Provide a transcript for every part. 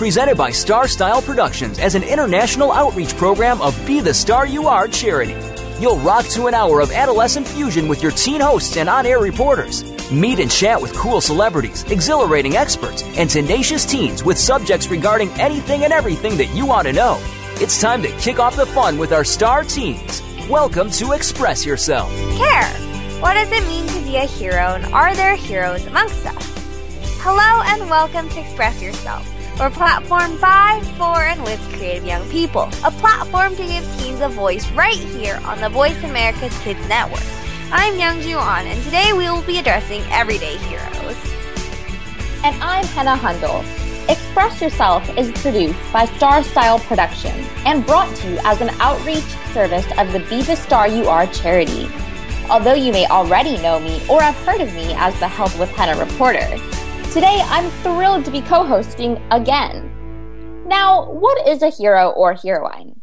Presented by Star Style Productions as an international outreach program of Be the Star You Are charity. You'll rock to an hour of adolescent fusion with your teen hosts and on air reporters. Meet and chat with cool celebrities, exhilarating experts, and tenacious teens with subjects regarding anything and everything that you want to know. It's time to kick off the fun with our star teens. Welcome to Express Yourself. Care. What does it mean to be a hero, and are there heroes amongst us? Hello, and welcome to Express Yourself. We're a platform by, for, and with creative young people. A platform to give teens a voice right here on the Voice America's Kids Network. I'm Youngjoo Ahn, and today we will be addressing everyday heroes. And I'm Henna Hundal. Express Yourself is produced by Star Style Productions and brought to you as an outreach service of the Be the Star You Are charity. Although you may already know me or have heard of me as the Health with Henna reporter, today I'm thrilled to be co hosting again. Now, what is a hero or heroine?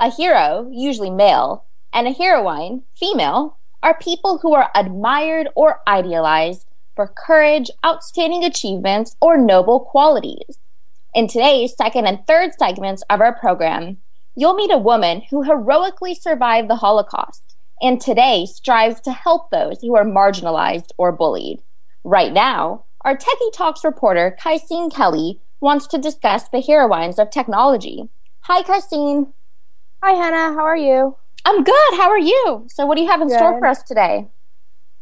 A hero, usually male, and a heroine, female, are people who are admired or idealized for courage, outstanding achievements, or noble qualities. In today's second and third segments of our program, you'll meet a woman who heroically survived the Holocaust and today strives to help those who are marginalized or bullied. Right now, our Techie Talks reporter, Caiseen Kelley, wants to discuss the heroines of technology. Hi, Caiseen. Hi, Henna. How are you? I'm good. How are you? So, what do you have in Good. store for us today?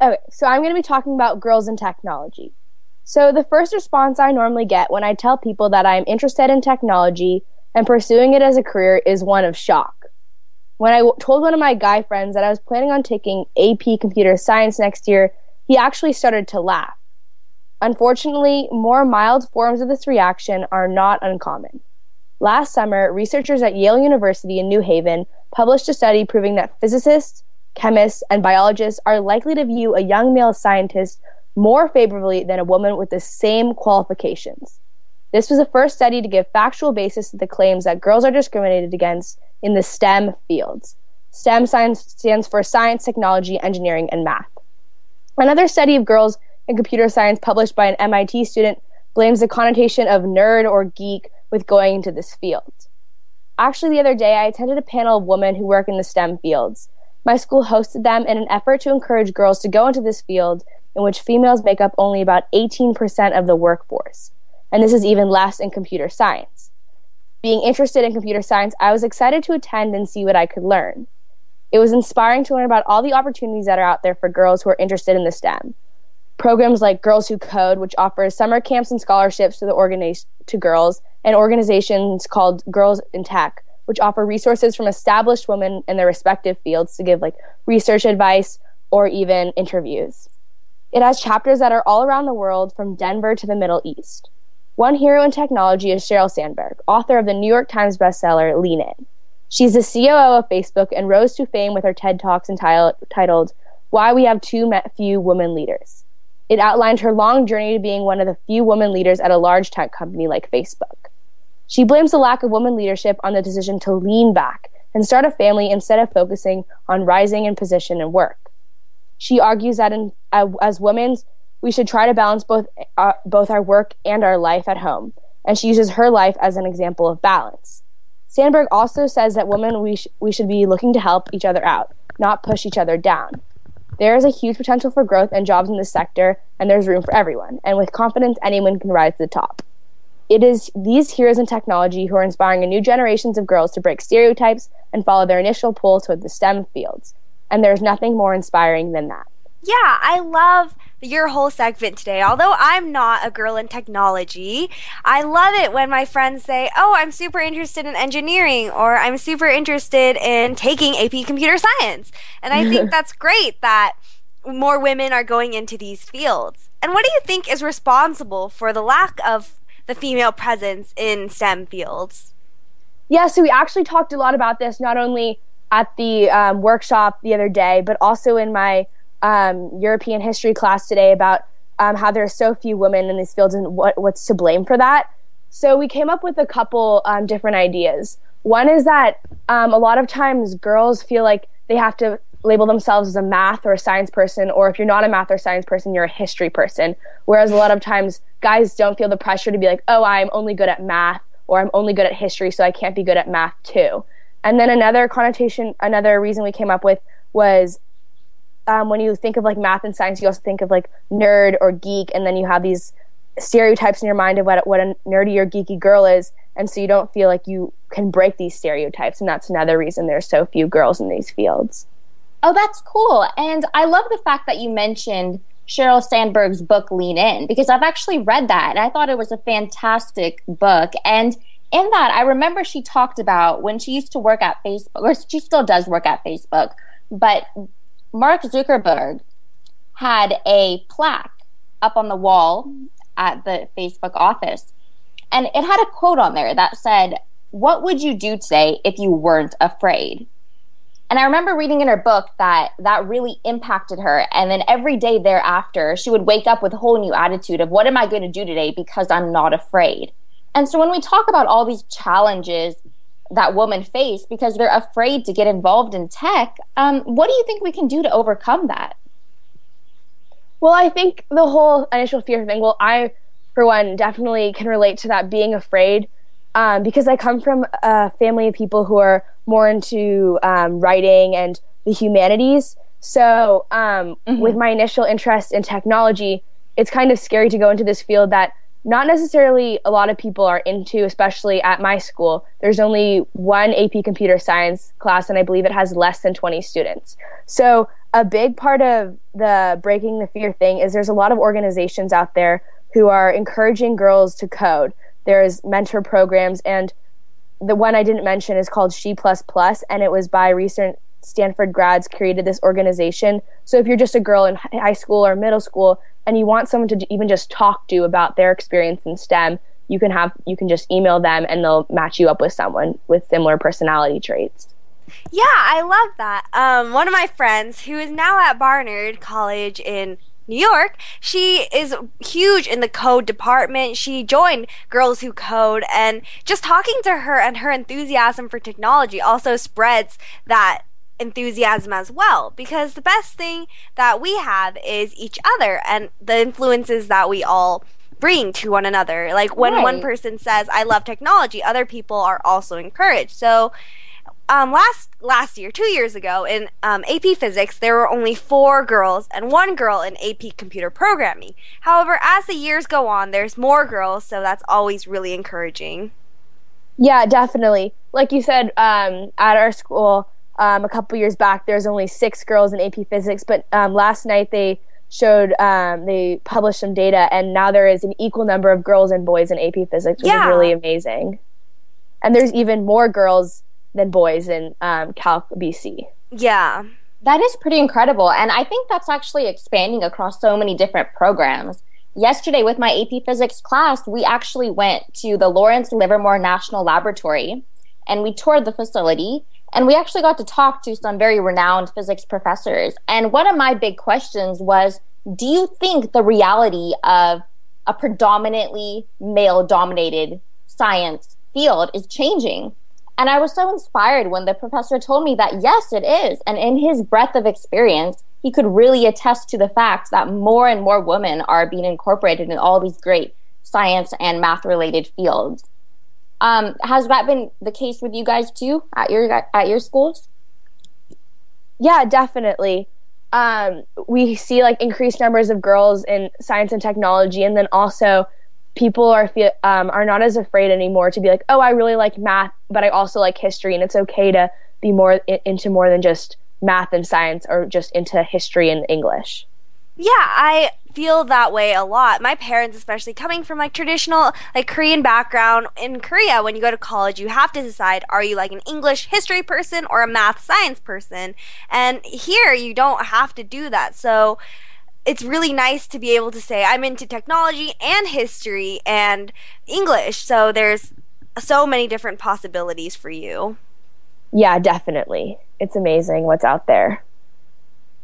Okay, so I'm going to be talking about girls in technology. So, the first response I normally get when I tell people that I'm interested in technology and pursuing it as a career is one of shock. When I w- told one of my guy friends that I was planning on taking AP Computer Science next year, he actually started to laugh. Unfortunately, more mild forms of this reaction are not uncommon. Last summer, researchers at Yale University in New Haven published a study proving that physicists, chemists, and biologists are likely to view a young male scientist more favorably than a woman with the same qualifications. This was the first study to give factual basis to the claims that girls are discriminated against in the STEM fields. STEM science stands for science, technology, engineering, and math. Another study of girls in computer science published by an MIT student blames the connotation of nerd or geek with going into this field. Actually, the other day, I attended a panel of women who work in the STEM fields. My school hosted them in an effort to encourage girls to go into this field, in which females make up only about 18% of the workforce. And this is even less in computer science. Being interested in computer science, I was excited to attend and see what I could learn. It was inspiring to learn about all the opportunities that are out there for girls who are interested in the STEM. Programs like Girls Who Code, which offers summer camps and scholarships to the organi- to girls, and organizations called Girls in Tech, which offer resources from established women in their respective fields to give like research advice or even interviews. It has chapters that are all around the world, from Denver to the Middle East. One hero in technology is Sheryl Sandberg, author of the New York Times bestseller Lean In. She's the COO of Facebook and rose to fame with her TED Talks entitled, Why We Have Too Few Women Leaders. It outlined her long journey to being one of the few women leaders at a large tech company like Facebook. She blames the lack of woman leadership on the decision to lean back and start a family instead of focusing on rising in position and work. She argues that in, uh, as women, we should try to balance both uh, both our work and our life at home, and she uses her life as an example of balance. Sandberg also says that women we sh- we should be looking to help each other out, not push each other down. There is a huge potential for growth and jobs in this sector, and there's room for everyone. And with confidence, anyone can rise to the top. It is these heroes in technology who are inspiring a new generations of girls to break stereotypes and follow their initial pull toward the STEM fields. And there's nothing more inspiring than that. Yeah, I love your whole segment today. Although I'm not a girl in technology, I love it when my friends say, Oh, I'm super interested in engineering or I'm super interested in taking AP computer science. And I think that's great that more women are going into these fields. And what do you think is responsible for the lack of the female presence in STEM fields? Yeah, so we actually talked a lot about this not only at the um, workshop the other day, but also in my um, European history class today about um, how there are so few women in these fields and what, what's to blame for that. So we came up with a couple um, different ideas. One is that um, a lot of times girls feel like they have to label themselves as a math or a science person, or if you're not a math or science person, you're a history person. Whereas a lot of times guys don't feel the pressure to be like, oh, I'm only good at math or I'm only good at history, so I can't be good at math too. And then another connotation, another reason we came up with was um, when you think of like math and science, you also think of like nerd or geek, and then you have these stereotypes in your mind of what what a nerdy or geeky girl is, and so you don't feel like you can break these stereotypes, and that's another reason there's so few girls in these fields. Oh, that's cool, and I love the fact that you mentioned Sheryl Sandberg's book Lean In because I've actually read that and I thought it was a fantastic book. And in that, I remember she talked about when she used to work at Facebook, or she still does work at Facebook, but Mark Zuckerberg had a plaque up on the wall at the Facebook office. And it had a quote on there that said, What would you do today if you weren't afraid? And I remember reading in her book that that really impacted her. And then every day thereafter, she would wake up with a whole new attitude of, what am I going to do today because I'm not afraid? And so when we talk about all these challenges that woman face because they're afraid to get involved in tech, um, what do you think we can do to overcome that? Well, I think the whole initial fear thing, well, I, for one, definitely can relate to that being afraid um, because I come from a family of people who are more into um, writing and the humanities. So, um, mm-hmm. with my initial interest in technology, it's kind of scary to go into this field that not necessarily a lot of people are into, especially at my school. There's only one AP computer science class, and I believe it has less than 20 students. So, a big part of the breaking the fear thing is there's a lot of organizations out there who are encouraging girls to code. There's mentor programs, and the one I didn't mention is called She Plus Plus, and it was by recent Stanford grads created this organization. So if you're just a girl in high school or middle school and you want someone to even just talk to about their experience in STEM, you can have you can just email them and they'll match you up with someone with similar personality traits. Yeah, I love that. Um, one of my friends who is now at Barnard College in New York. She is huge in the code department. She joined Girls Who Code, and just talking to her and her enthusiasm for technology also spreads that enthusiasm as well because the best thing that we have is each other and the influences that we all bring to one another. Like when right. one person says, I love technology, other people are also encouraged. So um, last last year, two years ago, in um, AP Physics, there were only four girls and one girl in AP Computer Programming. However, as the years go on, there's more girls, so that's always really encouraging. Yeah, definitely. Like you said, um, at our school um, a couple years back, there's only six girls in AP Physics, but um, last night they showed um, they published some data, and now there is an equal number of girls and boys in AP Physics, which yeah. is really amazing. And there's even more girls than boys in um, Calc BC. Yeah. That is pretty incredible. And I think that's actually expanding across so many different programs. Yesterday, with my AP Physics class, we actually went to the Lawrence Livermore National Laboratory and we toured the facility. And we actually got to talk to some very renowned physics professors. And one of my big questions was Do you think the reality of a predominantly male dominated science field is changing? And I was so inspired when the professor told me that yes, it is. And in his breadth of experience, he could really attest to the fact that more and more women are being incorporated in all these great science and math related fields. Um, has that been the case with you guys too at your at your schools? Yeah, definitely. Um, we see like increased numbers of girls in science and technology, and then also people are feel, um, are not as afraid anymore to be like, oh, I really like math, but I also like history, and it's okay to be more I- into more than just math and science or just into history and English. Yeah, I feel that way a lot. My parents, especially coming from like traditional like Korean background in Korea, when you go to college, you have to decide are you like an English history person or a math science person? And here you don't have to do that. So it's really nice to be able to say I'm into technology and history and English. So there's so many different possibilities for you. Yeah, definitely. It's amazing what's out there.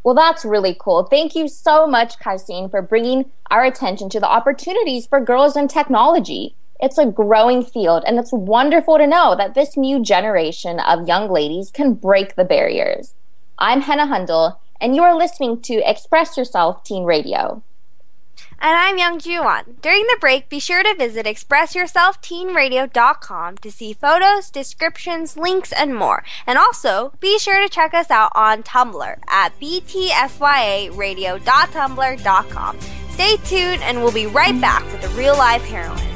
Well, that's really cool. Thank you so much, Caiseen, for bringing our attention to the opportunities for girls in technology. It's a growing field, and it's wonderful to know that this new generation of young ladies can break the barriers. I'm Henna Hundal, and you are listening to Express Yourself Teen Radio. And I'm Youngjoo Ahn. During the break, be sure to visit expressyourselfteenradio.com to see photos, descriptions, links, and more. And also, be sure to check us out on Tumblr at btsyaradio.tumblr.com. Stay tuned, and we'll be right back with a real life heroine.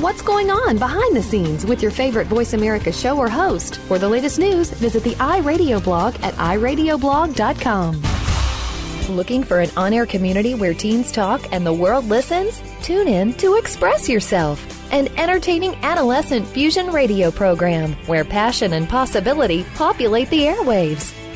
What's going on behind the scenes with your favorite Voice America show or host? For the latest news, visit the iRadio blog at iradioblog.com. Looking for an on air community where teens talk and the world listens? Tune in to Express Yourself, an entertaining adolescent fusion radio program where passion and possibility populate the airwaves.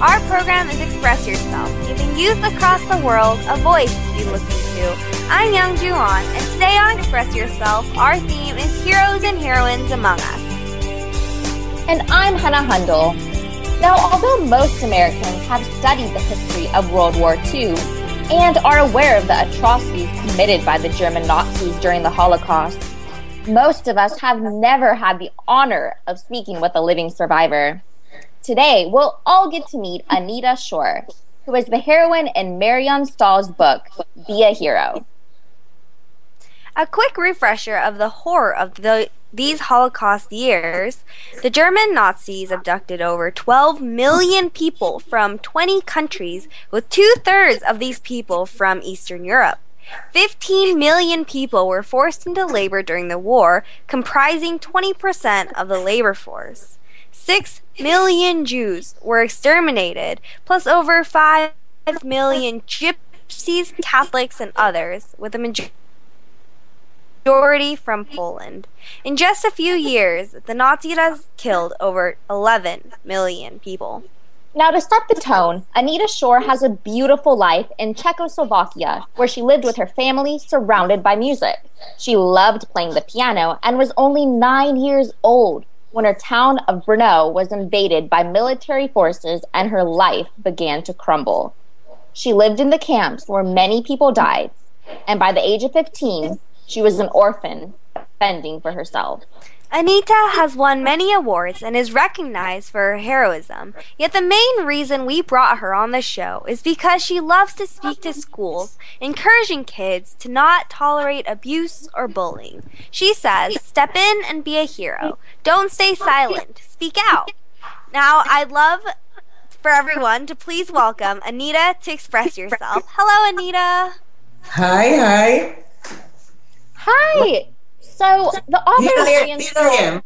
Our program is Express Yourself, giving youth across the world a voice to be listened to. I'm Youngjoo Ahn, and today on Express Yourself, our theme is Heroes and Heroines Among Us. And I'm Henna Hundal. Now, although most Americans have studied the history of World War II and are aware of the atrocities committed by the German Nazis during the Holocaust, most of us have never had the honor of speaking with a living survivor. Today, we'll all get to meet Anita Schorr, who is the heroine in Marion Stahl's book, Be a Hero. A quick refresher of the horror of the, these Holocaust years the German Nazis abducted over 12 million people from 20 countries, with two thirds of these people from Eastern Europe. 15 million people were forced into labor during the war, comprising 20% of the labor force. Six million Jews were exterminated, plus over 5 million gypsies, Catholics, and others, with a majority from Poland. In just a few years, the Nazis killed over 11 million people. Now, to set the tone, Anita Schorr has a beautiful life in Czechoslovakia, where she lived with her family surrounded by music. She loved playing the piano and was only nine years old when her town of Brno was invaded by military forces and her life began to crumble. She lived in the camps where many people died, and by the age of 15, she was an orphan fending for herself. Anita has won many awards and is recognized for her heroism. Yet the main reason we brought her on the show is because she loves to speak to schools, encouraging kids to not tolerate abuse or bullying. She says, Step in and be a hero. Don't stay silent. Speak out. Now, I'd love for everyone to please welcome Anita to express yourself. Hello, Anita. Hi, hi. Hi. So the author Marion Here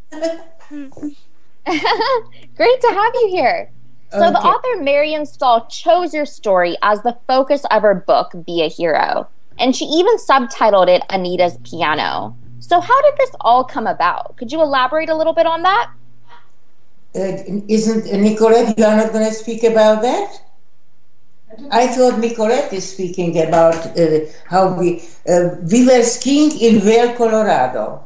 Great to have you here. So the author Marion Stahl chose your story as the focus of her book, Be a Hero. And she even subtitled it Anita's Piano. So how did this all come about? Could you elaborate a little bit on that? Uh, isn't Nicolette, you are not going to speak about that? I thought Nicolette is speaking about uh, how we uh, we were skiing in Vail, Colorado.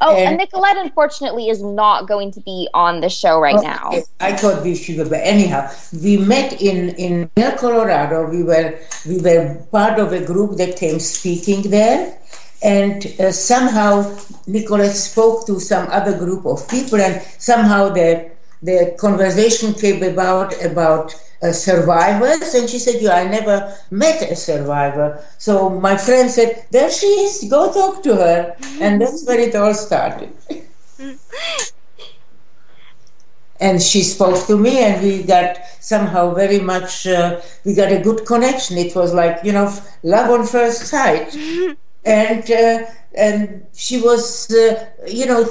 Oh, and, and, Nicolette, unfortunately, is not going to be on the show right okay. now. I thought we should, but anyhow, we met in in Vail, Colorado. We were we were part of a group that came speaking there, and uh, somehow Nicolette spoke to some other group of people, and somehow the the conversation came about about uh, survivors, and she said, "Yeah, I never met a survivor." So my friend said, "There she is. Go talk to her," and that's where it all started. and she spoke to me, and we got somehow very much. Uh, we got a good connection. It was like you know, love on first sight, and uh, and she was, uh, you know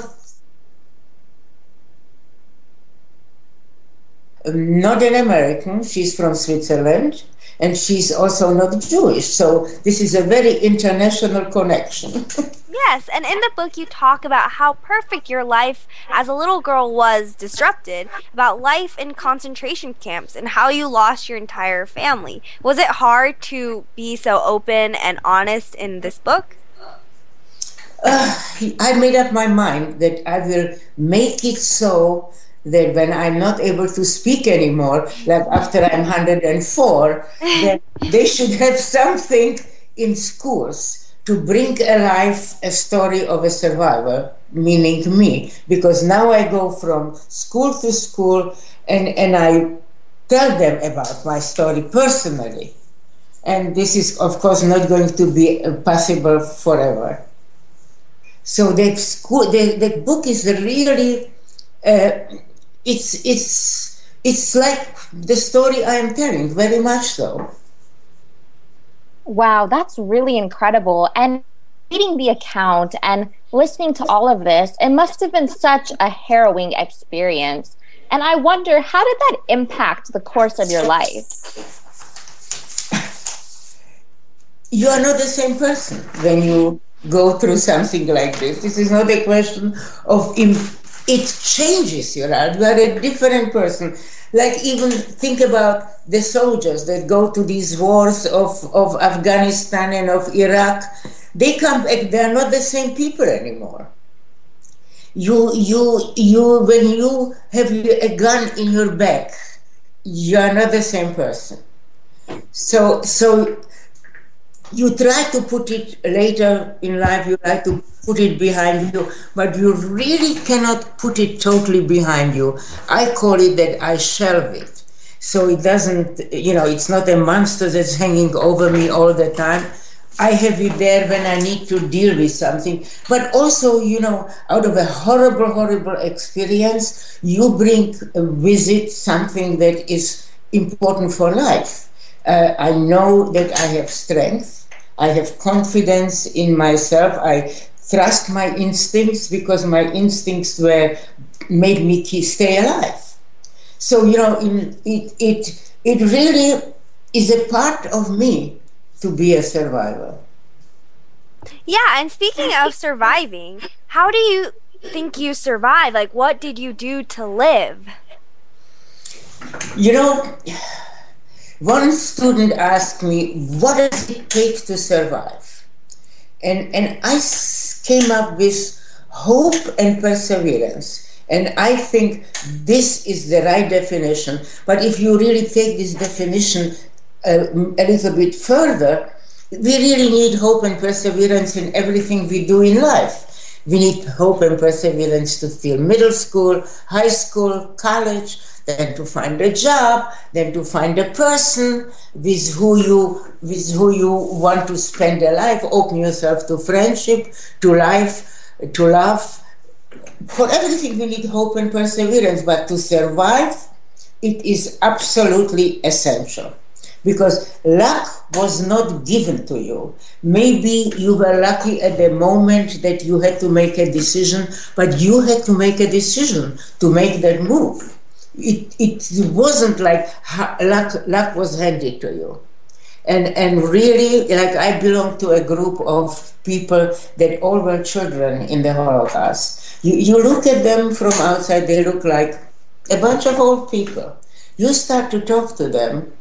not an American, she's from Switzerland, and she's also not Jewish. So this is a very international connection. yes, and in the book you talk about how perfect your life as a little girl was disrupted, about life in concentration camps and how you lost your entire family. Was it hard to be so open and honest in this book? Uh, I made up my mind that I will make it so that when I'm not able to speak anymore, like after I'm 104, that they should have something in schools to bring alive a story of a survivor, meaning me. Because now I go from school to school and, and I tell them about my story personally. And this is, of course, not going to be possible forever. So that school, the, the book is really uh, it's it's it's like the story I am telling, very much so. Wow, that's really incredible. And reading the account and listening to all of this, it must have been such a harrowing experience. And I wonder, how did that impact the course of your life? You are not the same person when you go through something like this. This is not a question of it changes your life. You are a different person. Like even think about the soldiers that go to these wars of, of Afghanistan and of Iraq. They come back, they're not the same people anymore. You, you, you, when you have a gun in your back, you are not the same person. So, so you try to put it later in life, you try to put it behind you, but you really cannot put it totally behind you. I call it that I shelve it. So it doesn't, you know, it's not a monster that's hanging over me all the time. I have it there when I need to deal with something. But also, you know, out of a horrible, horrible experience, you bring with it something that is important for life. Uh, I know that I have strength. I have confidence in myself. I trust my instincts because my instincts were made me stay alive. So you know, it it it really is a part of me to be a survivor. Yeah, and speaking of surviving, how do you think you survive? Like, what did you do to live? You know one student asked me, What does it take to survive? And, and I came up with hope and perseverance. And I think this is the right definition. But if you really take this definition uh, a little bit further, we really need hope and perseverance in everything we do in life. We need hope and perseverance to fill middle school, high school, college, then to find a job, then to find a person with who you with who you want to spend a life, open yourself to friendship, to life, to love. For everything we need hope and perseverance, but to survive, it is absolutely essential. because luck was not given to you. Maybe you were lucky at the moment that you had to make a decision, but you had to make a decision to make that move. It, it wasn't like luck, luck was handed to you. And, and really, like I belong to a group of people that all were children in the Holocaust. You, you look at them from outside, they look like a bunch of old people. You start to talk to them,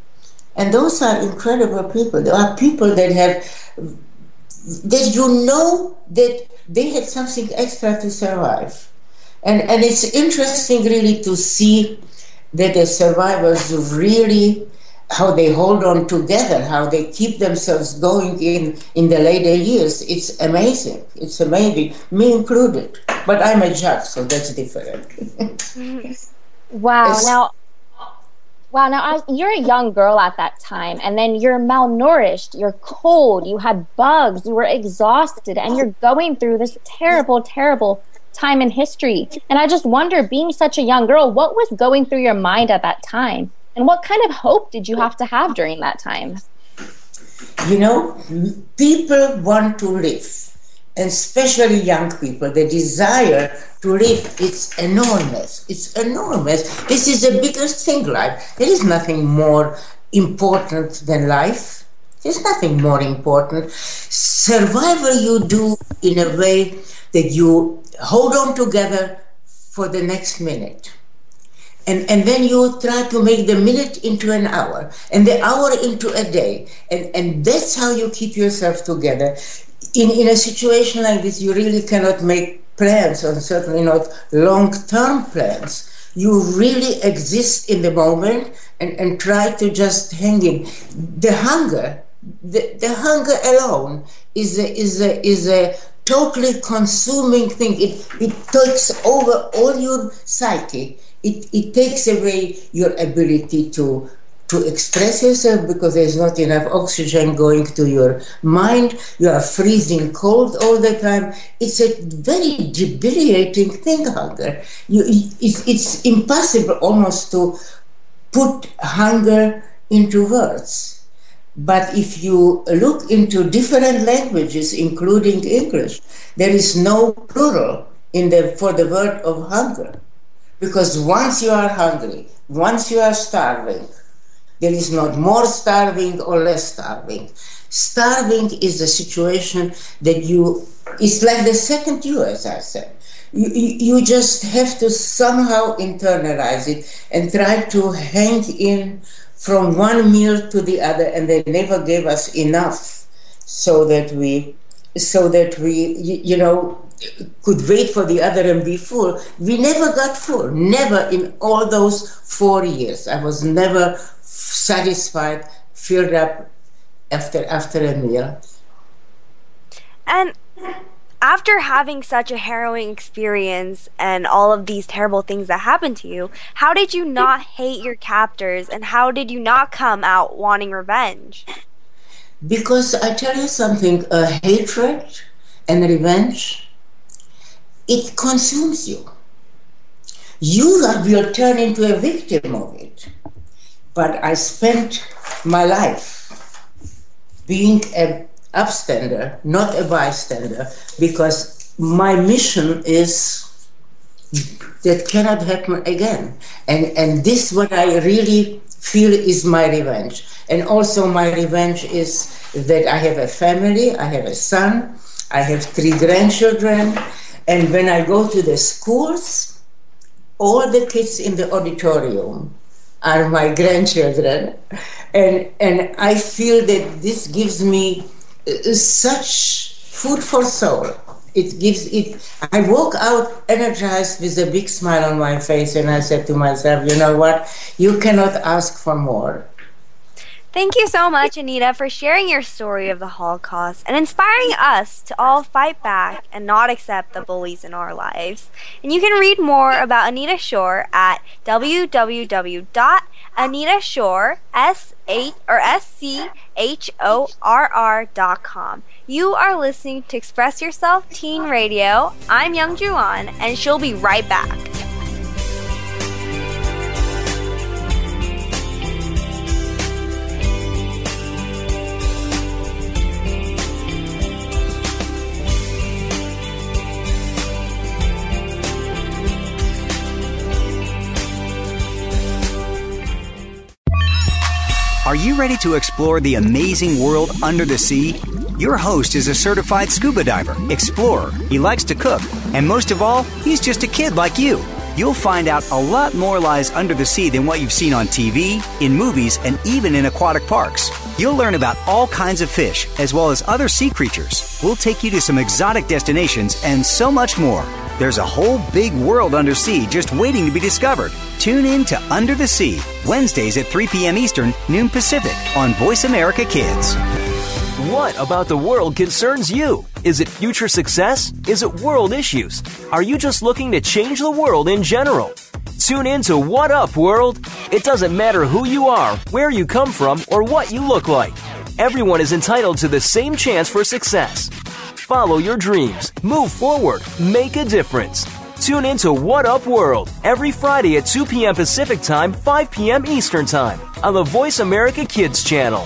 and those are incredible people. There are people that have, that you know that they had something extra to survive. And, and it's interesting really to see that the survivors really how they hold on together, how they keep themselves going in in the later years. It's amazing. It's amazing, me included. But I'm a judge, so that's different. wow. It's, now, wow. Now, you're a young girl at that time, and then you're malnourished, you're cold, you had bugs, you were exhausted, and you're going through this terrible, terrible time in history. And I just wonder, being such a young girl, what was going through your mind at that time? And what kind of hope did you have to have during that time? You know, people want to live, and especially young people, the desire to live, it's enormous. It's enormous. This is the biggest thing life. There is nothing more important than life. There's nothing more important. Survival you do in a way that you hold on together for the next minute. And, and then you try to make the minute into an hour and the hour into a day. And, and that's how you keep yourself together. In, in a situation like this you really cannot make plans and certainly not long-term plans. You really exist in the moment and, and try to just hang in. The hunger the, the hunger alone is a, is a, is a totally consuming thing it, it takes over all your psyche it, it takes away your ability to to express yourself because there's not enough oxygen going to your mind. You are freezing cold all the time. It's a very debilitating thing, hunger. You, it's, it's impossible almost to put hunger into words. But if you look into different languages, including English, there is no plural in the, for the word of hunger. Because once you are hungry, once you are starving, there is not more starving or less starving. Starving is a situation that you, it's like the second you, as I said. You, you just have to somehow internalize it and try to hang in from one meal to the other, and they never gave us enough so that we, so that we, you know, could wait for the other and be full. We never got full. Never in all those four years. I was never satisfied, filled up after after a meal. And after having such a harrowing experience and all of these terrible things that happened to you, how did you not hate your captors and how did you not come out wanting revenge? Because I tell you something, a hatred and revenge it consumes you. You will turn into a victim of it. But I spent my life being an upstander, not a bystander, because my mission is that cannot happen again. And, and this what I really feel is my revenge. And also my revenge is that I have a family, I have a son, I have three grandchildren, and when I go to the schools, all the kids in the auditorium are my grandchildren. And, and I feel that this gives me Uh, such food for soul. It gives it. I walk out energized with a big smile on my face, and I said to myself, you know what? You cannot ask for more. Thank you so much, Anita, for sharing your story of the Holocaust and inspiring us to all fight back and not accept the bullies in our lives. And you can read more about Anita Schorr at www.anitashorr, S-H, or S-C-H-O-R-R dot com. You are listening to Express Yourself Teen Radio. I'm Youngjoo Ahn, and she'll be right back. You ready to explore the amazing world under the sea? Your host is a certified scuba diver, explorer, he likes to cook, and most of all, he's just a kid like you. You'll find out a lot more lies under the sea than what you've seen on TV, in movies, and even in aquatic parks. You'll learn about all kinds of fish, as well as other sea creatures. We'll take you to some exotic destinations and so much more. There's a whole big world under sea just waiting to be discovered. Tune in to Under the Sea, Wednesdays at 3 p.m. Eastern, noon Pacific, on Voice America Kids. What about the world concerns you? Is it future success? Is it world issues? Are you just looking to change the world in general? Tune in to What Up World. It doesn't matter who you are, where you come from, or what you look like. Everyone is entitled to the same chance for success. Follow your dreams, move forward, make a difference. Tune in to What Up World every Friday at 2 p.m. Pacific Time, 5 p.m. Eastern Time on the Voice America Kids channel.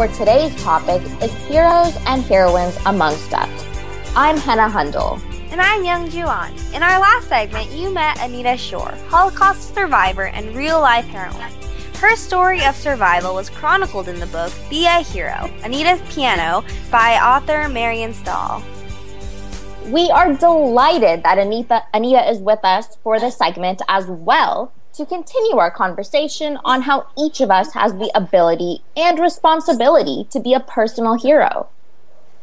where today's topic is heroes and heroines amongst us. I'm Henna Hundal. And I'm Youngjoo Ahn. In our last segment, you met Anita Schorr, Holocaust survivor and real life heroine. Her story of survival was chronicled in the book Be a Hero, Anita's Piano by author Marion Stahl. We are delighted that Anita, Anita is with us for this segment as well to continue our conversation on how each of us has the ability and responsibility to be a personal hero.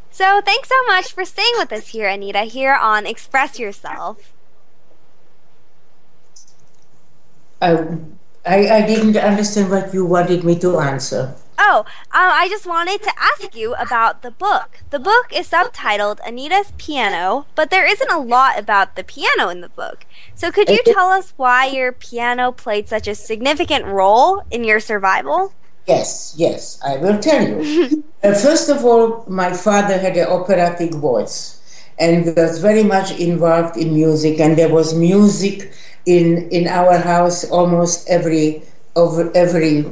So, thanks so much for staying with us here, Anita, here on Express Yourself. Um, I, I didn't understand what you wanted me to answer. Oh, um, I just wanted to ask you about the book. The book is subtitled Anita's Piano, but there isn't a lot about the piano in the book. So, could you tell us why your piano played such a significant role in your survival? Yes, yes, I will tell you. uh, first of all, my father had an operatic voice and was very much involved in music, and there was music in in our house almost every over every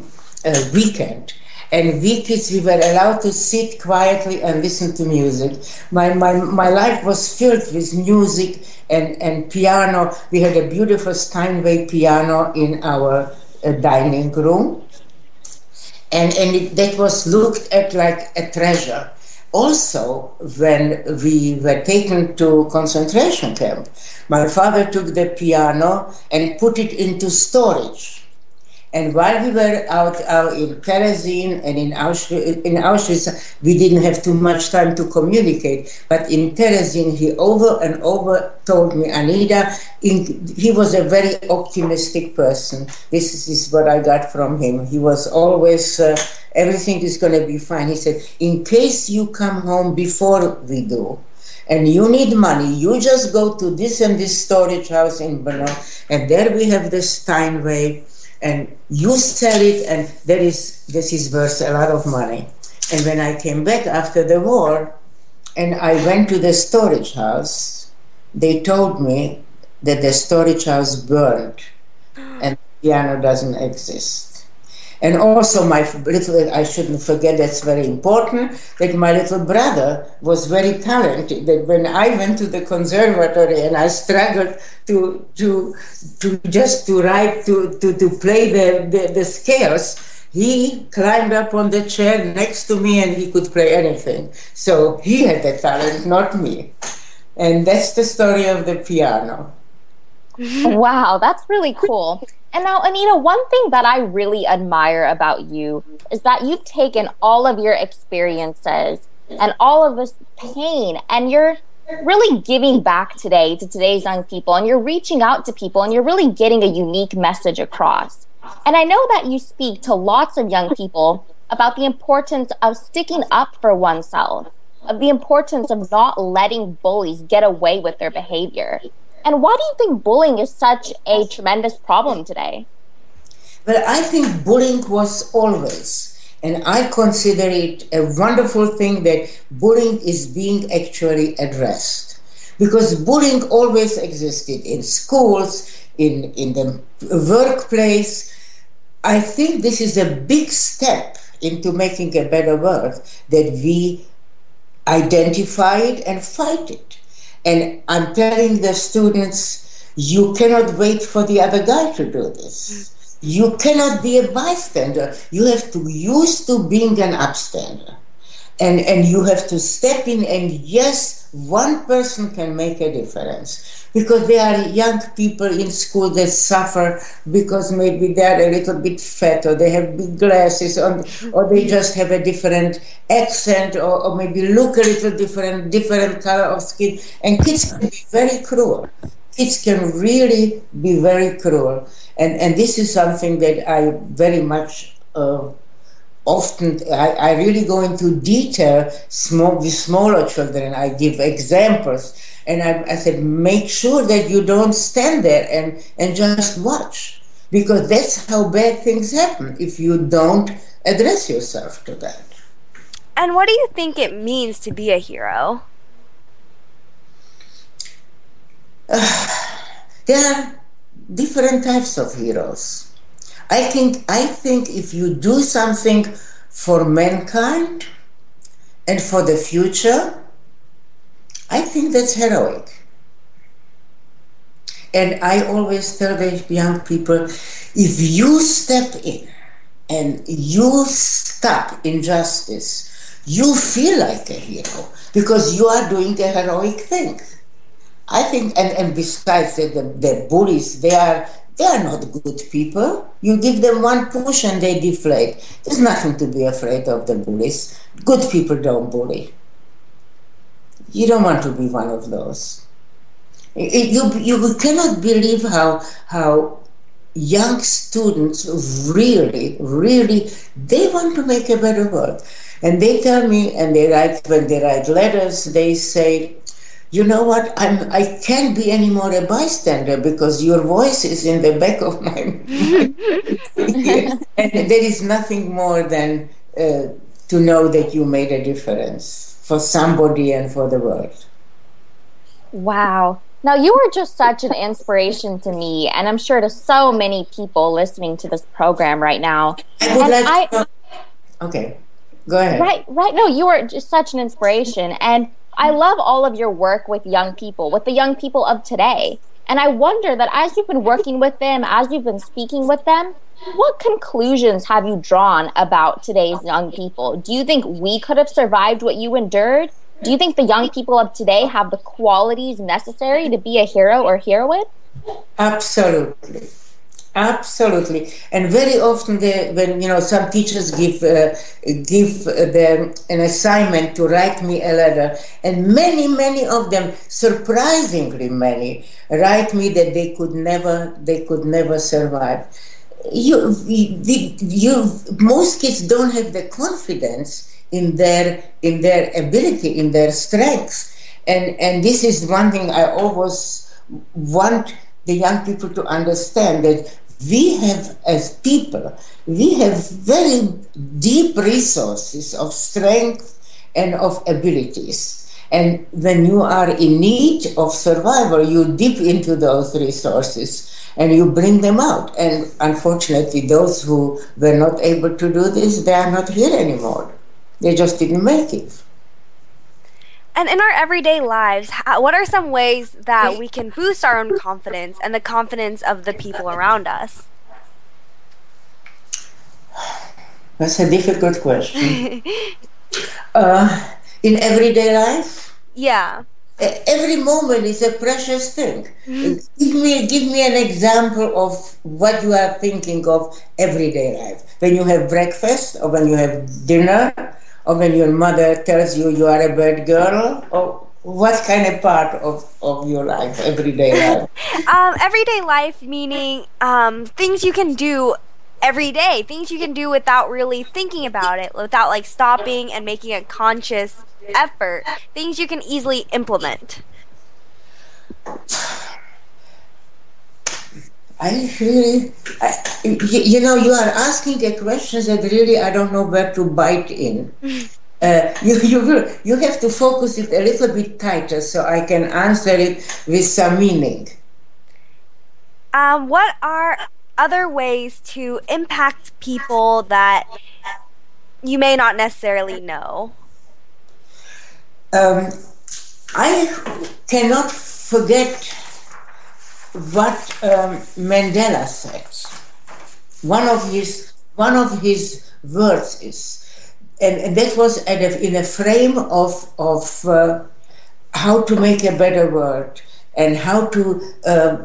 uh, weekend and we kids we were allowed to sit quietly and listen to music. My, my, my life was filled with music and, and piano. We had a beautiful steinway piano in our uh, dining room. And, and it, that was looked at like a treasure. Also when we were taken to concentration camp my father took the piano and put it into storage and while we were out, out in Terezin and in Auschwitz, in Auschwitz, we didn't have too much time to communicate. But in Terezin, he over and over told me, Anita, in, he was a very optimistic person. This is, what I got from him. He was always, uh, everything is going to be fine. He said, in case you come home before we do, and you need money, you just go to this and this storage house in Brno, and there we have the Steinway and you sell it and there is this is worth a lot of money. And when i came back after the war and i went to the storage house they told me that the storage house burned and the piano doesn't exist and also, my little, I shouldn't forget, that's very important, that my little brother was very talented. That when I went to the conservatory and I struggled to, to, to just to write, to, to, to play the, the, the scales, he climbed up on the chair next to me and he could play anything. So he had the talent, not me. And that's the story of the piano. wow, that's really cool. And now, Anita, one thing that I really admire about you is that you've taken all of your experiences and all of this pain and you're really giving back today to today's young people and you're reaching out to people and you're really getting a unique message across. And I know that you speak to lots of young people about the importance of sticking up for oneself. of the importance of not letting bullies get away with their behavior. And why do you think bullying is such a tremendous problem today? Well, I think bullying was always, and I consider it a wonderful thing that bullying is being actually addressed. Because bullying always existed in schools, in, in the workplace. I think this is a big step into making a better world that we identify it and fight it. And I'm telling the students, you cannot wait for the other guy to do this. You cannot be a bystander. You have to used to being an upstander. And, and you have to step in and yes, one person can make a difference because there are young people in school that suffer because maybe they're a little bit fat or they have big glasses on, or they just have a different accent or, or maybe look a little different, different color of skin. And kids can be very cruel. Kids can really be very cruel. And, and this is something that I very much uh, often I, I, really go into detail small, with smaller children. I give examples and I, I said, make sure that you don't stand there and, and just watch, because that's how bad things happen if you don't address yourself to that. And what do you think it means to be a hero? Uh, there are different types of heroes. I think I think if you do something for mankind and for the future, I think that's heroic. And I always tell the young people if you step in and you stop injustice, you feel like a hero because you are doing a heroic thing. I think, and, and besides the, the, the bullies, they are they are not good people. You give them one push and they deflate. There's nothing to be afraid of the bullies. Good people don't bully. You don't want to be one of those. You, you cannot believe how, how young students really, really, they want to make a better world. And they tell me, and they write, when they write letters, they say, you know what, I'm, I can't be any more a bystander because your voice is in the back of my mind. and there is nothing more than uh, to know that you made a difference for somebody and for the world. Wow. Now, you are just such an inspiration to me, and I'm sure to so many people listening to this program right now. I would like I, to, okay, go ahead. Right, right. No, you are just such an inspiration. And I love all of your work with young people, with the young people of today. And I wonder that as you've been working with them, as you've been speaking with them, what conclusions have you drawn about today's young people? Do you think we could have survived what you endured? Do you think the young people of today have the qualities necessary to be a hero or heroine? Absolutely. Absolutely, and very often, when you know, some teachers give uh, give them an assignment to write me a letter, and many, many of them, surprisingly many, write me that they could never, they could never survive. You, the, you, most kids don't have the confidence in their in their ability, in their strengths, and and this is one thing I always want the young people to understand that we have as people we have very deep resources of strength and of abilities and when you are in need of survival you dip into those resources and you bring them out. And unfortunately, those who were not able to do this, they are not here anymore. They just didn't make it. And in our everyday lives, how, what are some ways that we can boost our own confidence and the confidence of the people around us? That's a difficult question. uh, in everyday life? Yeah every moment is a precious thing. Mm-hmm. Give me give me an example of what you are thinking of everyday life. When you have breakfast, or when you have dinner, or when your mother tells you you are a bad girl, or what kind of part of, of your life, everyday life? um, everyday life meaning um, things you can do every day. Things you can do without really thinking about it, without like stopping and making a conscious effort. Things you can easily implement. I really, I, you know, you are asking a questions that really I don't know where to bite in. Uh, you, you, will, you have to focus it a little bit tighter so I can answer it with some meaning. Um, what are other ways to impact people that you may not necessarily know? Um, I cannot forget what um, Mandela said. One of his one of his words is, and, and that was a, in a frame of of uh, how to make a better world and how to uh,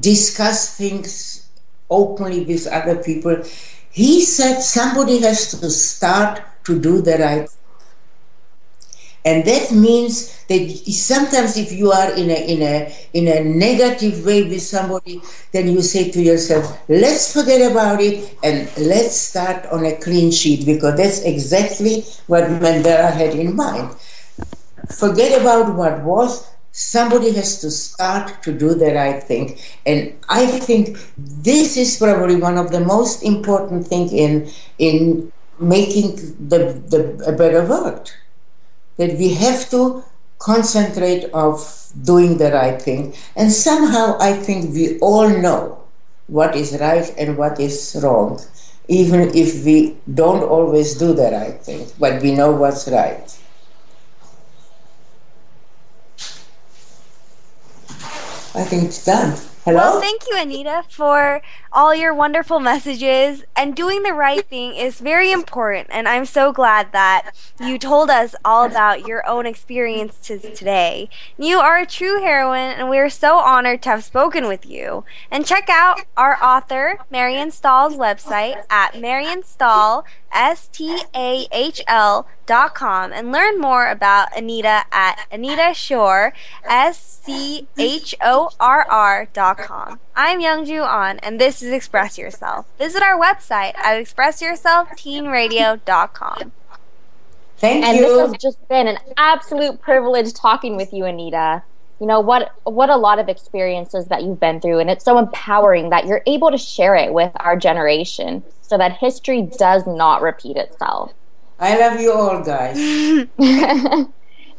discuss things openly with other people. He said somebody has to start to do the right and that means that sometimes if you are in a in a in a negative way with somebody then you say to yourself let's forget about it and let's start on a clean sheet because that's exactly what mandela had in mind. Forget about what was somebody has to start to do the right thing. And i think this is probably one of the most important thing in in making the, the a better world that we have to concentrate of doing the right thing. And somehow I think we all know what is right and what is wrong, even if we don't always do the right thing, but we know what's right. I think it's done. Hello? Well, thank you, Anita, for all your wonderful messages. And doing the right thing is very important. And I'm so glad that you told us all about your own experiences today. You are a true heroine, and we are so honored to have spoken with you. And check out our author, Marion Stahl's website at Marion Stahl, S T A H L dot com and learn more about Anita at Anita Schorr, S C H O R R dot com. I'm Youngjoo Ahn, and this is Express Yourself. Visit our website at expressyourselfteenradio.com. Thank and you. And this has just been an absolute privilege talking with you, Anita. You know what what a lot of experiences that you've been through and it's so empowering that you're able to share it with our generation so that history does not repeat itself. I love you all guys.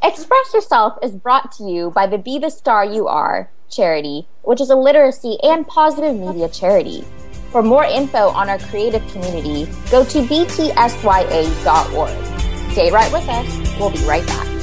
Express Yourself is brought to you by the Be the Star You Are charity, which is a literacy and positive media charity. For more info on our creative community, go to btsya.org. Stay right with us. We'll be right back.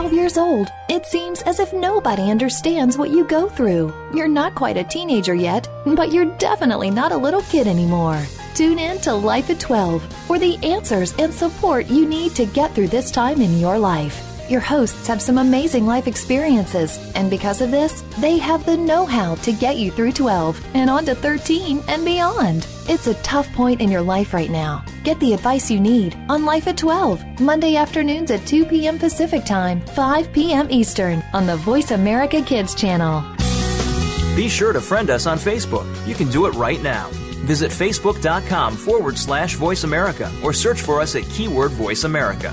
12 years old, it seems as if nobody understands what you go through. You're not quite a teenager yet, but you're definitely not a little kid anymore. Tune in to Life at 12 for the answers and support you need to get through this time in your life. Your hosts have some amazing life experiences, and because of this, they have the know how to get you through 12 and on to 13 and beyond. It's a tough point in your life right now. Get the advice you need on Life at 12, Monday afternoons at 2 p.m. Pacific Time, 5 p.m. Eastern on the Voice America Kids channel. Be sure to friend us on Facebook. You can do it right now. Visit facebook.com forward slash voice America or search for us at keyword voice America.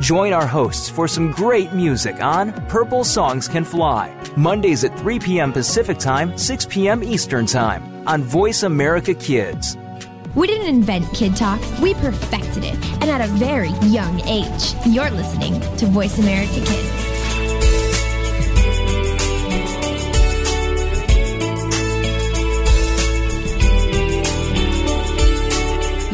Join our hosts for some great music on Purple Songs Can Fly, Mondays at 3 p.m. Pacific Time, 6 p.m. Eastern Time on Voice America Kids. We didn't invent Kid Talk, we perfected it, and at a very young age. You're listening to Voice America Kids.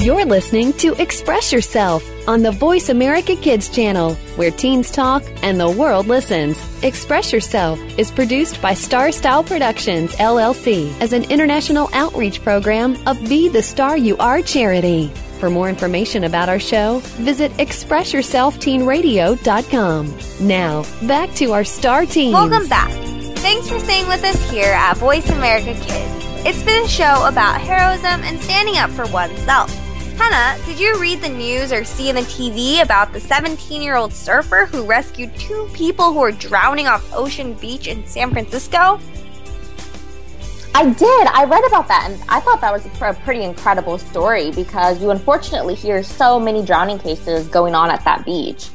You're listening to Express Yourself on the Voice America Kids channel, where teens talk and the world listens. Express Yourself is produced by Star Style Productions, LLC, as an international outreach program of Be the Star You Are charity. For more information about our show, visit ExpressYourselfTeenRadio.com. Now, back to our star teams. Welcome back. Thanks for staying with us here at Voice America Kids. It's been a show about heroism and standing up for oneself. Henna, did you read the news or see in the TV about the 17 year old surfer who rescued two people who were drowning off Ocean Beach in San Francisco? I did. I read about that, and I thought that was a pretty incredible story because you unfortunately hear so many drowning cases going on at that beach.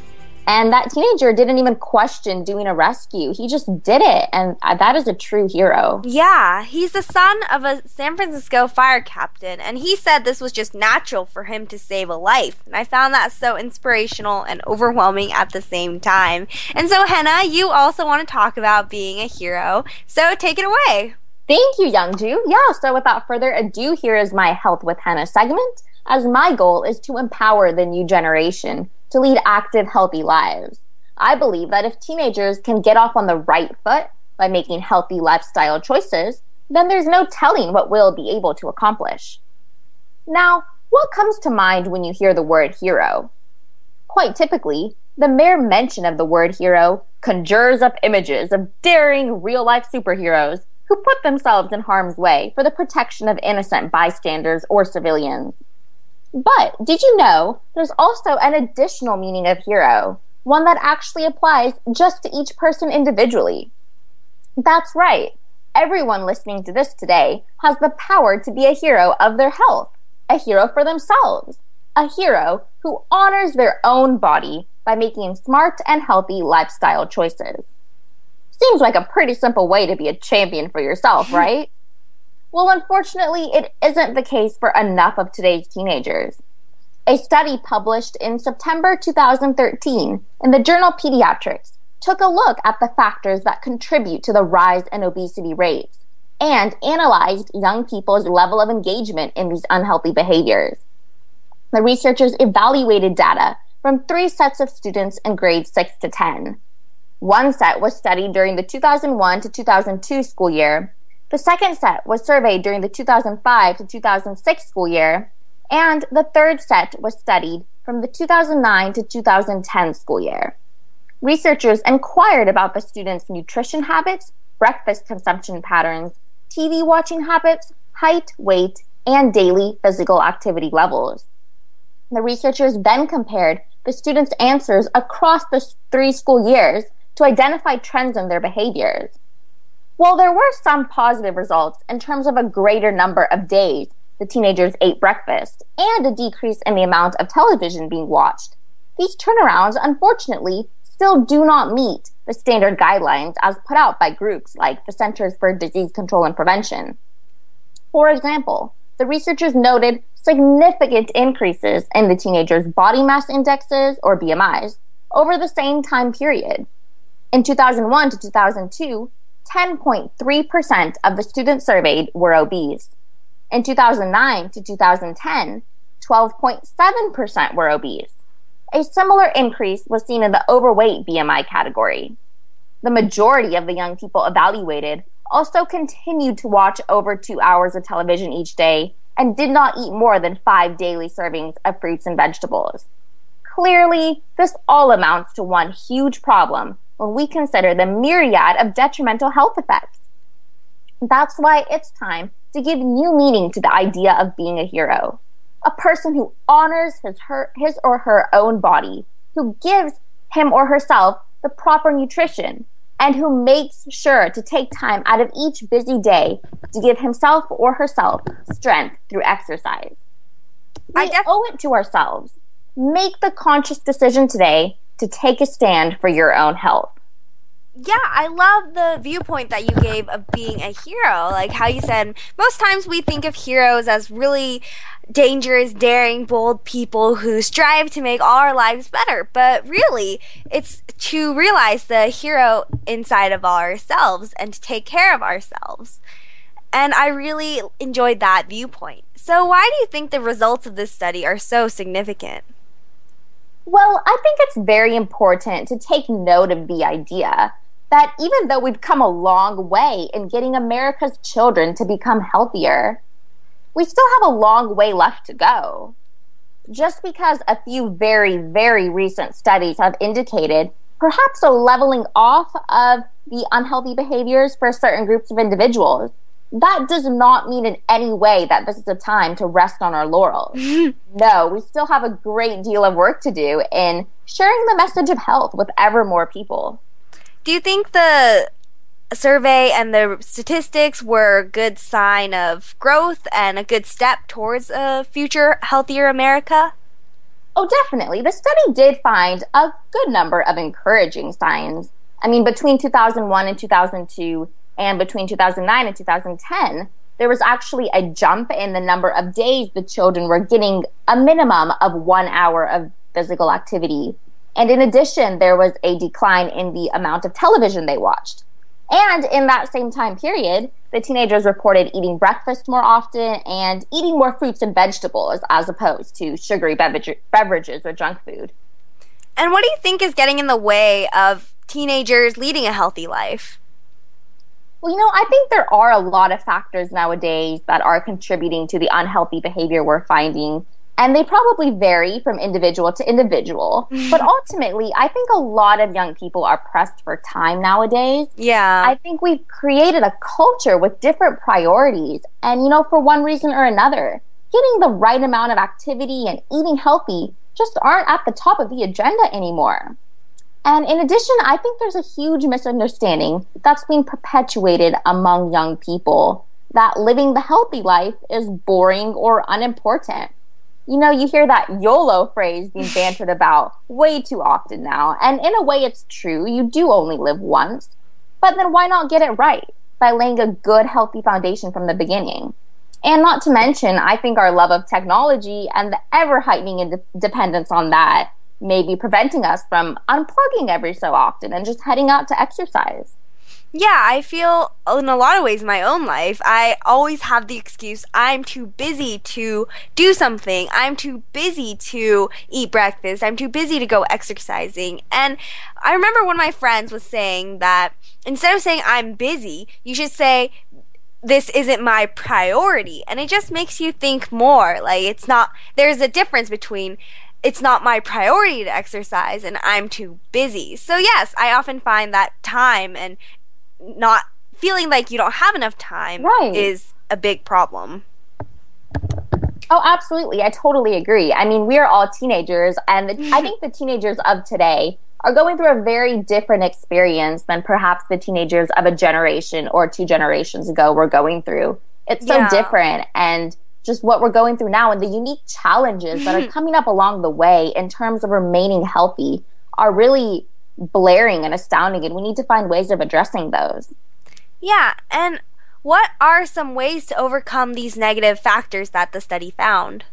And that teenager didn't even question doing a rescue. He just did it. And that is a true hero. Yeah, he's the son of a San Francisco fire captain. And he said this was just natural for him to save a life. And I found that so inspirational and overwhelming at the same time. And so, Henna, you also want to talk about being a hero. So take it away. Thank you, Youngjoo. Yeah, so without further ado, here is my Health with Henna segment, as my goal is to empower the new generation to lead active, healthy lives. I believe that if teenagers can get off on the right foot by making healthy lifestyle choices, then there's no telling what we'll be able to accomplish. Now, what comes to mind when you hear the word hero? Quite typically, the mere mention of the word hero conjures up images of daring real life superheroes who put themselves in harm's way for the protection of innocent bystanders or civilians. But did you know there's also an additional meaning of hero, one that actually applies just to each person individually? That's right. Everyone listening to this today has the power to be a hero of their health, a hero for themselves, a hero who honors their own body by making smart and healthy lifestyle choices. Seems like a pretty simple way to be a champion for yourself, right? Well, unfortunately, it isn't the case for enough of today's teenagers. A study published in September 2013 in the journal Pediatrics took a look at the factors that contribute to the rise in obesity rates and analyzed young people's level of engagement in these unhealthy behaviors. The researchers evaluated data from three sets of students in grades 6 to 10. One set was studied during the 2001 to 2002 school year, the second set was surveyed during the 2005 to 2006 school year, and the third set was studied from the 2009 to 2010 school year. Researchers inquired about the students' nutrition habits, breakfast consumption patterns, TV watching habits, height, weight, and daily physical activity levels. The researchers then compared the students' answers across the three school years to identify trends in their behaviors. While there were some positive results in terms of a greater number of days the teenagers ate breakfast and a decrease in the amount of television being watched, these turnarounds unfortunately still do not meet the standard guidelines as put out by groups like the Centers for Disease Control and Prevention. For example, the researchers noted significant increases in the teenagers' body mass indexes or BMIs over the same time period. In 2001 to 2002, 10.3% of the students surveyed were obese. In 2009 to 2010, 12.7% were obese. A similar increase was seen in the overweight BMI category. The majority of the young people evaluated also continued to watch over two hours of television each day and did not eat more than five daily servings of fruits and vegetables. Clearly, this all amounts to one huge problem when we consider the myriad of detrimental health effects. That's why it's time to give new meaning to the idea of being a hero. A person who honors his, her, his or her own body, who gives him or herself the proper nutrition, and who makes sure to take time out of each busy day to give himself or herself strength through exercise. We def- owe it to ourselves. Make the conscious decision today to take a stand for your own health. Yeah, I love the viewpoint that you gave of being a hero. Like how you said, most times we think of heroes as really dangerous, daring, bold people who strive to make all our lives better. But really, it's to realize the hero inside of ourselves and to take care of ourselves. And I really enjoyed that viewpoint. So, why do you think the results of this study are so significant? Well, I think it's very important to take note of the idea that even though we've come a long way in getting America's children to become healthier, we still have a long way left to go. Just because a few very, very recent studies have indicated perhaps a leveling off of the unhealthy behaviors for certain groups of individuals, that does not mean in any way that this is a time to rest on our laurels. Hmm. no, we still have a great deal of work to do in sharing the message of health with ever more people. Do you think the survey and the statistics were a good sign of growth and a good step towards a future healthier America? Oh, definitely. The study did find a good number of encouraging signs. I mean, between 2001 and 2002, and between 2009 and 2010, there was actually a jump in the number of days the children were getting a minimum of one hour of physical activity. And in addition, there was a decline in the amount of television they watched. And in that same time period, the teenagers reported eating breakfast more often and eating more fruits and vegetables as opposed to sugary beverage- beverages or junk food. And what do you think is getting in the way of teenagers leading a healthy life? Well, you know, I think there are a lot of factors nowadays that are contributing to the unhealthy behavior we're finding and they probably vary from individual to individual. but ultimately, I think a lot of young people are pressed for time nowadays. Yeah. I think we've created a culture with different priorities. And, you know, for one reason or another, getting the right amount of activity and eating healthy just aren't at the top of the agenda anymore. And in addition, I think there's a huge misunderstanding that's being perpetuated among young people that living the healthy life is boring or unimportant you know, you hear that YOLO phrase being bantered about way too often now. And in a way, it's true. You do only live once. But then why not get it right by laying a good, healthy foundation from the beginning? And not to mention, I think our love of technology and the ever heightening dependence on that may be preventing us from unplugging every so often and just heading out to exercise yeah, I feel in a lot of ways my own life, I always have the excuse I'm too busy to do something. I'm too busy to eat breakfast. I'm too busy to go exercising. And I remember one of my friends was saying that instead of saying I'm busy, you should say this isn't my priority. And it just makes you think more. Like it's not there's a difference between it's not my priority to exercise and I'm too busy. So yes, I often find that time and not feeling like you don't have enough time right. is a big problem. Oh, absolutely. I totally agree. I mean, we are all teenagers, and the, I think the teenagers of today are going through a very different experience than perhaps the teenagers of a generation or two generations ago were going through. It's so yeah. different, and just what we're going through now and the unique challenges that are coming up along the way in terms of remaining healthy are really blaring and astounding, and we need to find ways of addressing those. Yeah, and what are some ways to overcome these negative factors that the study found?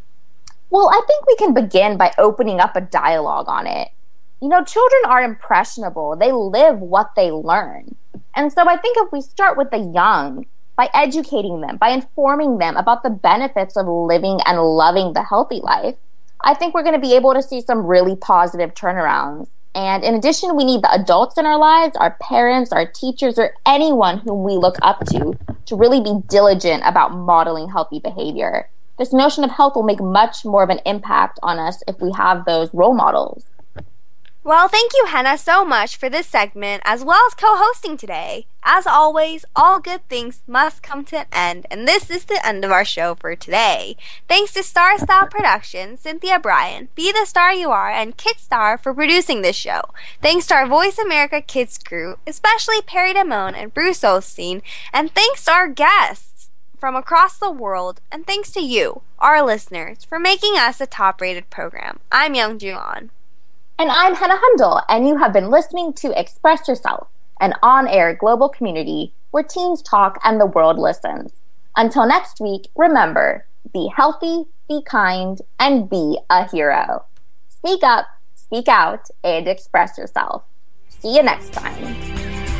Well, I think we can begin by opening up a dialogue on it. You know, children are impressionable, they live what they learn. And so I think if we start with the young, by educating them, by informing them about the benefits of living and loving the healthy life, I think we're going to be able to see some really positive turnarounds. And in addition, we need the adults in our lives, our parents, our teachers, or anyone whom we look up to, to really be diligent about modeling healthy behavior. This notion of health will make much more of an impact on us if we have those role models. Well, thank you, Henna, so much for this segment as well as co hosting today. As always, all good things must come to an end, and this is the end of our show for today. Thanks to Star Style Productions, Cynthia Bryan, Be the Star You Are, and Kidstar for producing this show. Thanks to our Voice America Kids crew, especially Perry Damone and Bruce Osteen, and thanks to our guests from across the world, and thanks to you, our listeners, for making us a top rated program. I'm Youngjoo Ahn. And I'm Henna Hundal, and you have been listening to Express Yourself, an on air global community where teens talk and the world listens. Until next week, remember be healthy, be kind, and be a hero. Speak up, speak out, and express yourself. See you next time.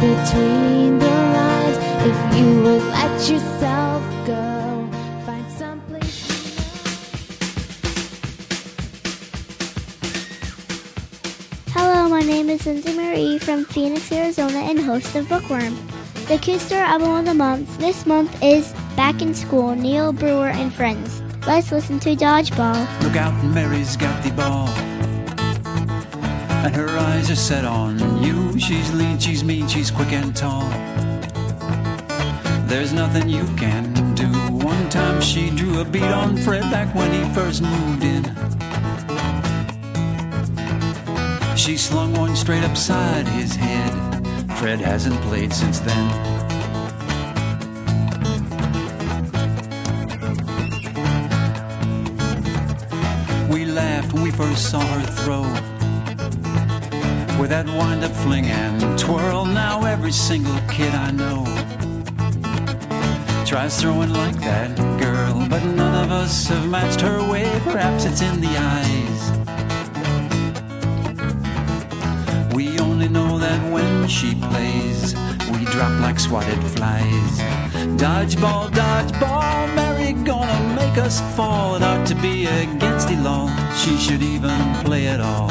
between the lines if you would let yourself go. Find someplace. Hello, my name is Lindsay Marie from Phoenix, Arizona, and host of Bookworm. The Kid Star album of the month this month is Back in School, Neil Brewer and Friends. Let's listen to Dodgeball. Look out, Mary's got the ball. And her eyes are set on you. She's lean, she's mean, she's quick and tall. There's nothing you can do. One time she drew a beat on Fred back when he first moved in. She slung one straight upside his head. Fred hasn't played since then. We laughed when we first saw her throw. With that wind up fling and twirl, now every single kid I know tries throwing like that girl, but none of us have matched her way. Perhaps it's in the eyes. We only know that when she plays, we drop like swatted flies. Dodgeball, dodgeball, Mary gonna make us fall. It ought to be against the law. She should even play it all.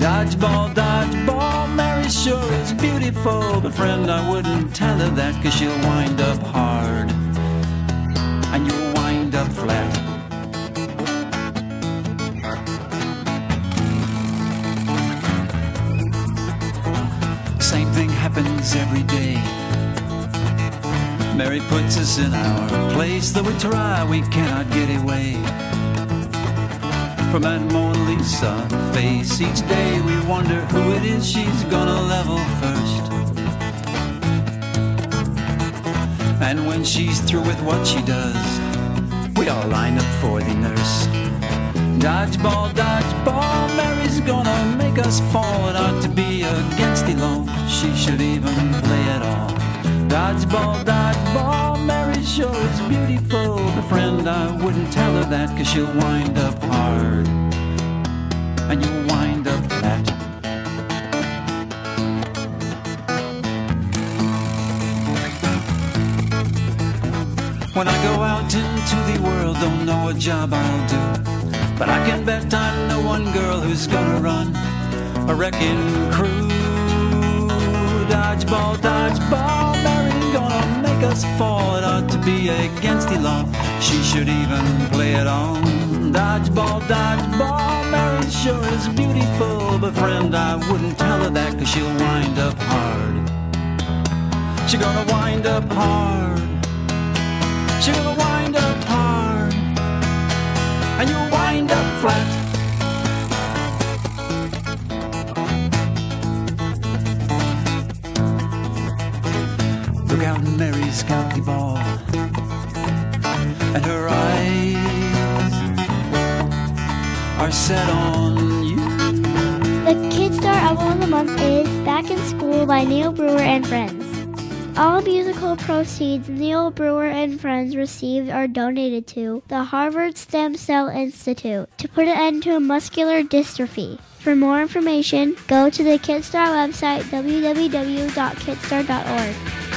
Dodgeball, dodgeball, Mary sure is beautiful. But friend, I wouldn't tell her that, cause she'll wind up hard. And you'll wind up flat. Same thing happens every day. Mary puts us in our place, though we try, we cannot get away from that Lisa face. Each day we wonder who it is she's gonna level first. And when she's through with what she does, we all line up for the nurse. Dodgeball, dodgeball, Mary's gonna make us fall. It ought to be against the law. She should even play it all. Dodgeball, dodgeball, Mary sure is beautiful. But friend, I wouldn't tell her that, cause she'll wind up hard. And you'll wind up flat. When I go out into the world, don't know what job I'll do. But I can bet I know one girl who's gonna run a wrecking crew. Dodgeball, dodgeball, Mary gonna make us fall. It ought to be against the law. She should even play it on. Dodgeball, dodgeball, Mary sure is beautiful. But friend, I wouldn't tell her that, cause she'll wind up hard. She gonna wind up hard. She gonna wind up hard. And you'll wind up flat. Look out, Mary's got ball. And her eyes are set on you. The Kid Star album of the month is Back in School by Neil Brewer and Friends. All musical proceeds Neil Brewer and Friends received are donated to the Harvard Stem Cell Institute to put an end to muscular dystrophy. For more information, go to the Kidstar website www.kidstar.org.